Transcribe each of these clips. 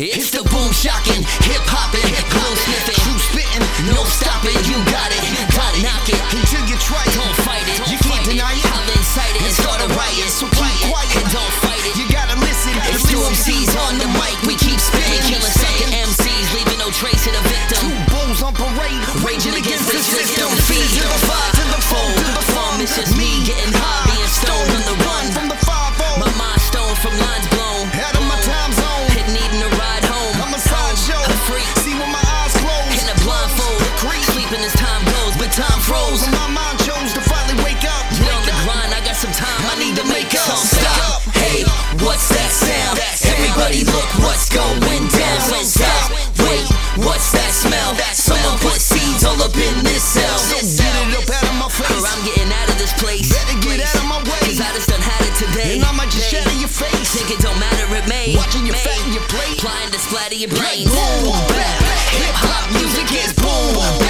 It's the boom shocking, hip hopping, glow sniffing, true spitting, no stopping. You got it, got it, knock it until you try it. Don't fight it, you can't deny it. I'll incite it and start a riot. So keep quiet and don't fight it. You gotta listen. It's two MCs on the mic, we keep spitting, killing second MCs, leaving no trace of the victim. Two bulls on parade, raging against the system. Feed to the five, to the four, to the farm. It's just me but time froze. When my mind chose to finally wake up. Get on the grind, I got some time, I need to make up. Stop, hey, what's that sound? Everybody look what's going down. Don't stop, wait, what's that smell? Someone put seeds all up in this cell. So get it up out of my face. Or I'm getting out of this place. Better get out of my way. Cause I just done had it today. And I might just shatter your face. Think it don't matter, it may. Watching your fat in your plate. Applying the splatter your brain. Boom, back. Hip hop music is boom, back.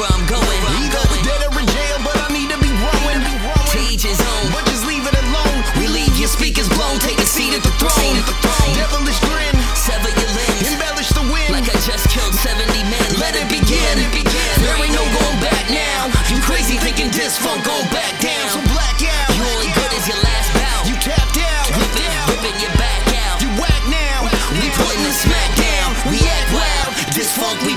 where I'm going. Either dead or in jail, but I need to be growing. To his own, but just leave it alone. We leave your speakers blown, take a seat at the throne. Devilish grin, sever your limbs, embellish the wind. Like I just killed 70 men. Let it begin. There ain't no going back now. You crazy thinking this funk go back down. So black out. You only good as your last bout. You tapped out. Ripping, ripping your back out. You whack now. We putting the smack down. We act wild. This funk we